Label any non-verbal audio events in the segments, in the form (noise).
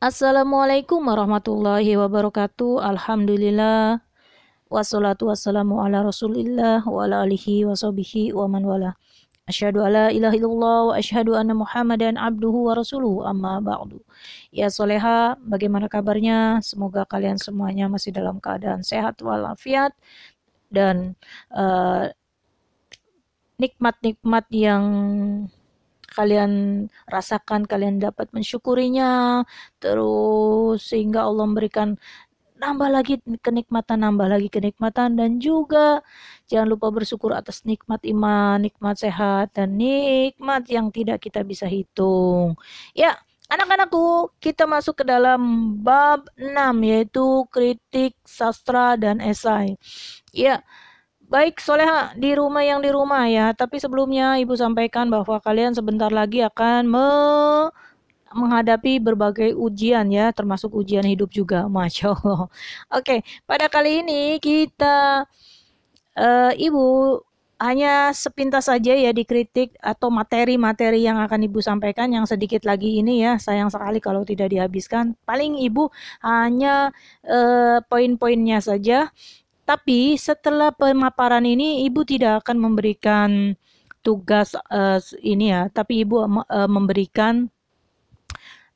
Assalamualaikum warahmatullahi wabarakatuh. Alhamdulillah. Wassalatu wassalamu ala rasulillah wa ala alihi wa sahbihi wa man wala. Asyhadu alla ilaha illallah wa asyhadu anna Muhammadan abduhu wa rasuluhu amma ba'du. Ya soleha, bagaimana kabarnya? Semoga kalian semuanya masih dalam keadaan sehat walafiat dan uh, nikmat-nikmat yang kalian rasakan, kalian dapat mensyukurinya, terus sehingga Allah memberikan nambah lagi kenikmatan, nambah lagi kenikmatan dan juga jangan lupa bersyukur atas nikmat iman, nikmat sehat dan nikmat yang tidak kita bisa hitung. Ya, anak-anakku, kita masuk ke dalam bab 6 yaitu kritik sastra dan esai. Ya, Baik, Soleha di rumah yang di rumah ya. Tapi sebelumnya Ibu sampaikan bahwa kalian sebentar lagi akan me menghadapi berbagai ujian ya, termasuk ujian hidup juga, (laughs) masya Allah. Oke, pada kali ini kita uh, Ibu hanya sepintas saja ya dikritik atau materi-materi yang akan Ibu sampaikan yang sedikit lagi ini ya sayang sekali kalau tidak dihabiskan paling Ibu hanya uh, poin-poinnya saja tapi setelah pemaparan ini ibu tidak akan memberikan tugas uh, ini ya, tapi ibu uh, memberikan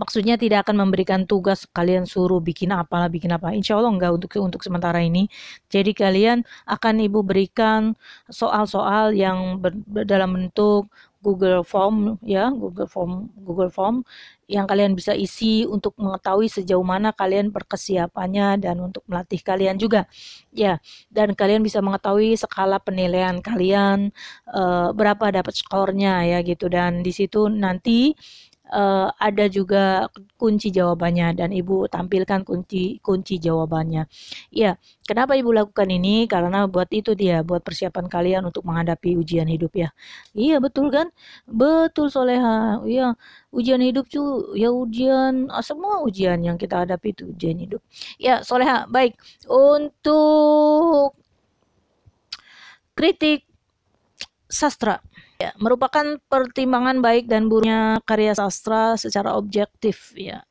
maksudnya tidak akan memberikan tugas kalian suruh bikin apa lah bikin apa. Insya Allah enggak untuk untuk sementara ini. Jadi kalian akan ibu berikan soal-soal yang ber, dalam bentuk Google Form ya Google Form Google Form yang kalian bisa isi untuk mengetahui sejauh mana kalian perkesiapannya dan untuk melatih kalian juga. Ya dan kalian bisa mengetahui skala penilaian kalian uh, berapa dapat skornya ya gitu. Dan di situ nanti uh, ada juga kunci jawabannya dan ibu tampilkan kunci kunci jawabannya. Ya, kenapa ibu lakukan ini? Karena buat itu dia, buat persiapan kalian untuk menghadapi ujian hidup ya. Iya betul kan? Betul soleha. Iya, ujian hidup tuh ya ujian ah, semua ujian yang kita hadapi itu ujian hidup. Ya soleha. Baik untuk kritik sastra ya, merupakan pertimbangan baik dan buruknya karya sastra secara objektif ya.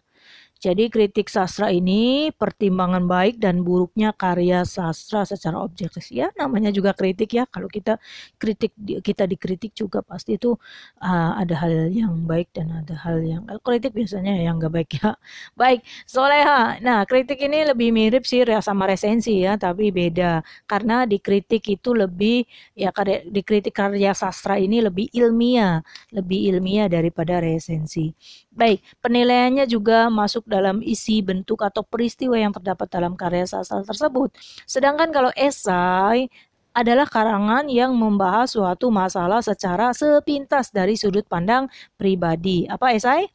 Jadi kritik sastra ini pertimbangan baik dan buruknya karya sastra secara objektif. Ya namanya juga kritik ya. Kalau kita kritik kita dikritik juga pasti itu uh, ada hal yang baik dan ada hal yang kritik biasanya yang nggak baik ya. (laughs) Baik, Soleha. Nah kritik ini lebih mirip sih sama resensi ya, tapi beda karena dikritik itu lebih ya karya dikritik karya sastra ini lebih ilmiah, lebih ilmiah daripada resensi. Baik, penilaiannya juga masuk dalam isi, bentuk, atau peristiwa yang terdapat dalam karya sastra tersebut. Sedangkan kalau esai adalah karangan yang membahas suatu masalah secara sepintas dari sudut pandang pribadi. Apa esai?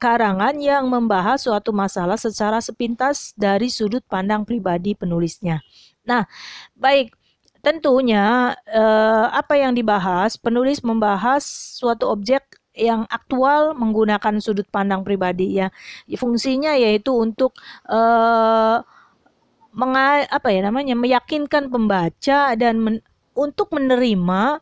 Karangan yang membahas suatu masalah secara sepintas dari sudut pandang pribadi penulisnya. Nah, baik, tentunya eh, apa yang dibahas, penulis membahas suatu objek yang aktual menggunakan sudut pandang pribadi ya. Fungsinya yaitu untuk uh, menga, apa ya namanya meyakinkan pembaca dan men, untuk menerima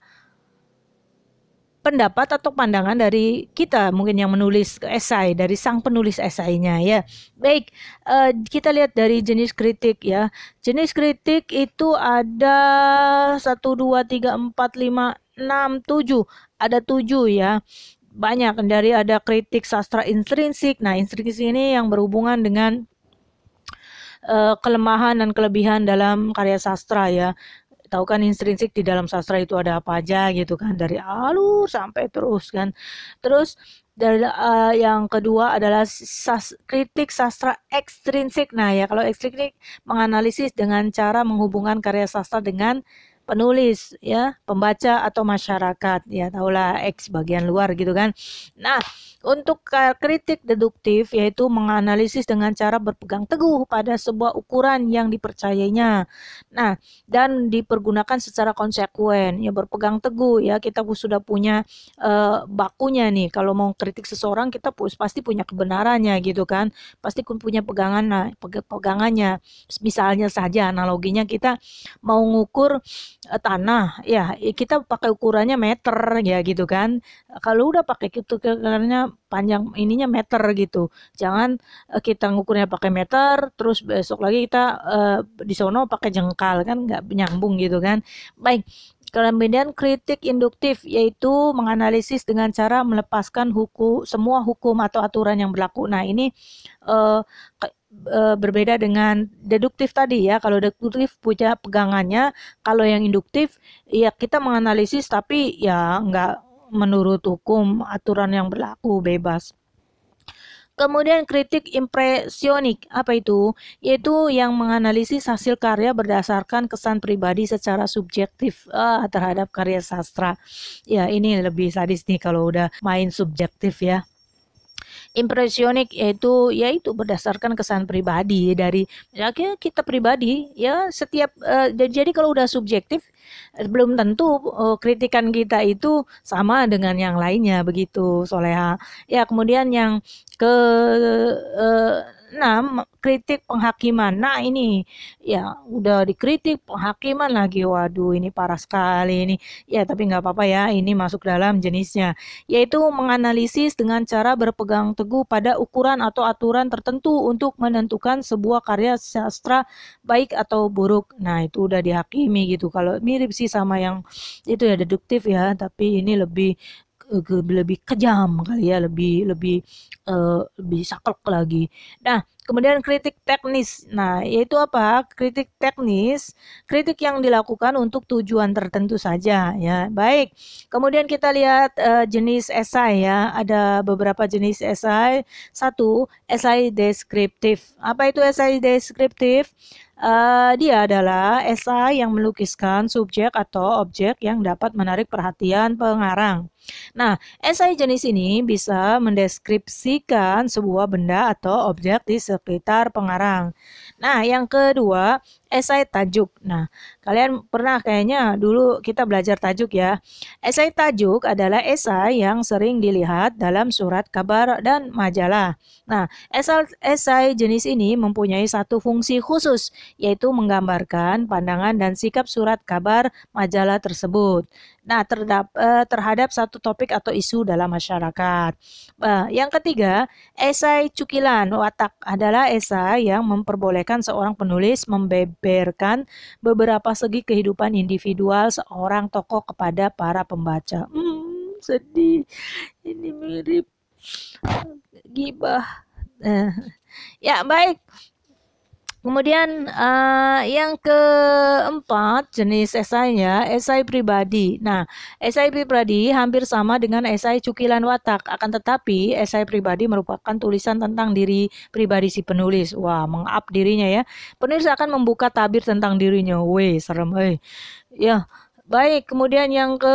pendapat atau pandangan dari kita mungkin yang menulis esai dari sang penulis esainya ya. Baik, uh, kita lihat dari jenis kritik ya. Jenis kritik itu ada satu dua tiga empat lima enam tujuh ada tujuh ya banyak dari ada kritik sastra intrinsik. Nah, intrinsik ini yang berhubungan dengan uh, kelemahan dan kelebihan dalam karya sastra ya. Tahu kan intrinsik di dalam sastra itu ada apa aja gitu kan dari alur sampai terus kan. Terus dari uh, yang kedua adalah sas, kritik sastra ekstrinsik. Nah, ya kalau ekstrinsik menganalisis dengan cara menghubungkan karya sastra dengan penulis ya, pembaca atau masyarakat ya, tahulah X bagian luar gitu kan. Nah, untuk kritik deduktif yaitu menganalisis dengan cara berpegang teguh pada sebuah ukuran yang dipercayainya. Nah, dan dipergunakan secara konsekuen ya berpegang teguh ya kita sudah punya uh, bakunya nih. Kalau mau kritik seseorang kita pasti punya kebenarannya gitu kan. Pasti punya pegangan nah, pegangannya. Misalnya saja analoginya kita mau ngukur uh, tanah, ya kita pakai ukurannya meter ya gitu kan. Kalau udah pakai itu karena panjang ininya meter gitu. Jangan uh, kita ngukurnya pakai meter, terus besok lagi kita uh, di pakai jengkal kan nggak nyambung gitu kan. Baik, Kemudian kritik induktif yaitu menganalisis dengan cara melepaskan hukum semua hukum atau aturan yang berlaku. Nah, ini uh, uh, berbeda dengan deduktif tadi ya. Kalau deduktif punya pegangannya, kalau yang induktif ya kita menganalisis tapi ya nggak menurut hukum aturan yang berlaku bebas. Kemudian kritik impresionik, apa itu? Yaitu yang menganalisis hasil karya berdasarkan kesan pribadi secara subjektif uh, terhadap karya sastra. Ya, ini lebih sadis nih kalau udah main subjektif ya impresionik yaitu yaitu berdasarkan kesan pribadi dari ya kita pribadi ya setiap uh, jadi kalau udah subjektif belum tentu uh, kritikan kita itu sama dengan yang lainnya begitu soleha. Ya kemudian yang ke uh, Nah, kritik penghakiman. Nah, ini ya udah dikritik penghakiman lagi. Waduh, ini parah sekali ini. Ya, tapi nggak apa-apa ya. Ini masuk dalam jenisnya, yaitu menganalisis dengan cara berpegang teguh pada ukuran atau aturan tertentu untuk menentukan sebuah karya sastra baik atau buruk. Nah, itu udah dihakimi gitu. Kalau mirip sih sama yang itu ya deduktif ya, tapi ini lebih lebih kejam kali ya lebih lebih uh, lebih saklek lagi nah kemudian kritik teknis. Nah yaitu apa? Kritik teknis kritik yang dilakukan untuk tujuan tertentu saja ya. Baik kemudian kita lihat uh, jenis esai ya. Ada beberapa jenis esai satu esai deskriptif. Apa itu esai deskriptif? Uh, dia adalah esai yang melukiskan subjek atau objek yang dapat menarik perhatian pengarang. Nah, esai jenis ini bisa mendeskripsikan sebuah benda atau objek di sekitar pengarang. Nah, yang kedua, esai tajuk. Nah, kalian pernah kayaknya dulu kita belajar tajuk ya. Esai tajuk adalah esai yang sering dilihat dalam surat kabar dan majalah. Nah, esai, esai jenis ini mempunyai satu fungsi khusus, yaitu menggambarkan pandangan dan sikap surat kabar majalah tersebut. Nah, terdap, eh, terhadap satu topik atau isu dalam masyarakat. Eh, yang ketiga, esai cukilan watak adalah esai yang memperbolehkan seorang penulis membeberkan beberapa segi kehidupan individual seorang tokoh kepada para pembaca. Hmm, sedih. Ini mirip gibah. Eh, ya, baik. Kemudian uh, yang keempat jenis esainya esai pribadi. Nah, esai pribadi hampir sama dengan esai cukilan watak, akan tetapi esai pribadi merupakan tulisan tentang diri pribadi si penulis. Wah, mengap dirinya ya. Penulis akan membuka tabir tentang dirinya. Weh, serem eh. Ya, baik. Kemudian yang ke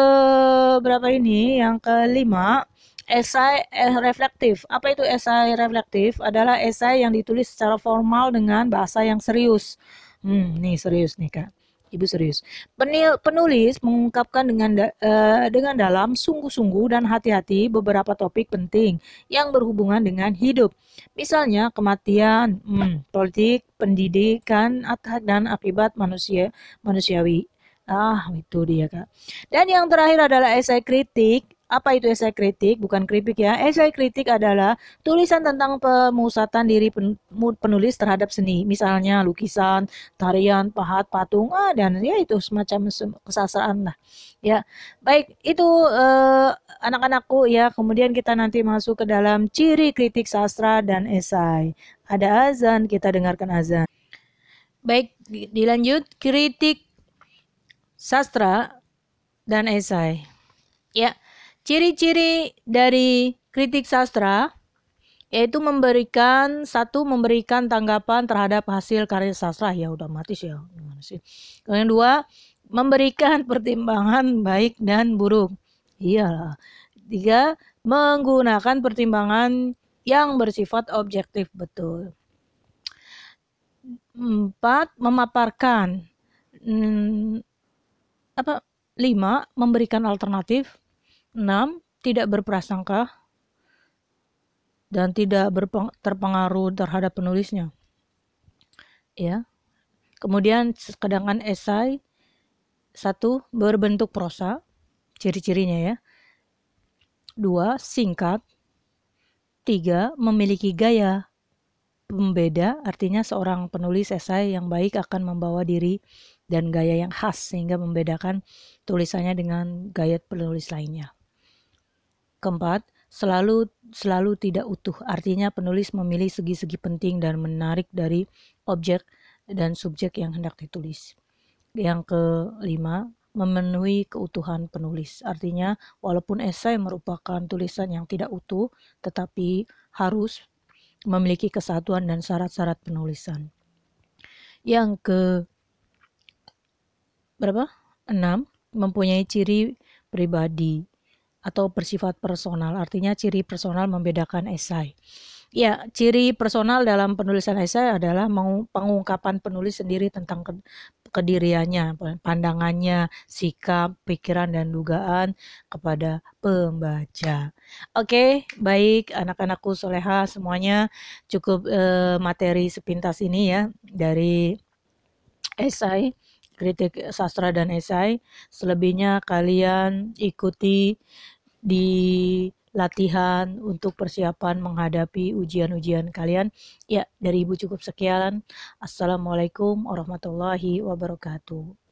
berapa ini? Yang kelima Esai eh, reflektif. Apa itu esai reflektif? Adalah esai yang ditulis secara formal dengan bahasa yang serius. Hmm, nih serius nih kak. Ibu serius. Penil, penulis mengungkapkan dengan da, uh, dengan dalam sungguh-sungguh dan hati-hati beberapa topik penting yang berhubungan dengan hidup. Misalnya kematian, hmm, politik, pendidikan, dan akibat manusia manusiawi. Ah, itu dia kak. Dan yang terakhir adalah esai kritik apa itu esai kritik? Bukan kritik ya. Esai kritik adalah tulisan tentang pemusatan diri penulis terhadap seni. Misalnya lukisan, tarian, pahat, patung, ah, dan ya itu semacam kesastraan lah. Ya, baik itu eh, anak-anakku ya. Kemudian kita nanti masuk ke dalam ciri kritik sastra dan esai. Ada azan, kita dengarkan azan. Baik, dilanjut kritik sastra dan esai. Ya, Ciri-ciri dari kritik sastra yaitu memberikan satu memberikan tanggapan terhadap hasil karya sastra ya udah mati sih ya gimana sih. Yang dua memberikan (laughs) pertimbangan baik dan buruk. Iya. Tiga menggunakan pertimbangan yang bersifat objektif betul. Empat memaparkan hmm, apa lima memberikan alternatif 6. Tidak berprasangka dan tidak terpengaruh terhadap penulisnya. Ya. Kemudian sedangkan esai satu berbentuk prosa, ciri-cirinya ya. Dua, singkat. Tiga, memiliki gaya pembeda, artinya seorang penulis esai yang baik akan membawa diri dan gaya yang khas sehingga membedakan tulisannya dengan gaya penulis lainnya. Keempat, selalu selalu tidak utuh, artinya penulis memilih segi-segi penting dan menarik dari objek dan subjek yang hendak ditulis. Yang kelima, memenuhi keutuhan penulis. Artinya, walaupun esai merupakan tulisan yang tidak utuh, tetapi harus memiliki kesatuan dan syarat-syarat penulisan. Yang ke berapa? 6. Mempunyai ciri pribadi atau bersifat personal. Artinya ciri personal membedakan esai. Ya, ciri personal dalam penulisan esai adalah pengungkapan penulis sendiri tentang kediriannya, pandangannya, sikap, pikiran, dan dugaan kepada pembaca. Oke, baik anak-anakku soleha semuanya cukup eh, materi sepintas ini ya dari esai kritik sastra dan esai. Selebihnya kalian ikuti di latihan untuk persiapan menghadapi ujian-ujian kalian. Ya, dari Ibu cukup sekian. Assalamualaikum warahmatullahi wabarakatuh.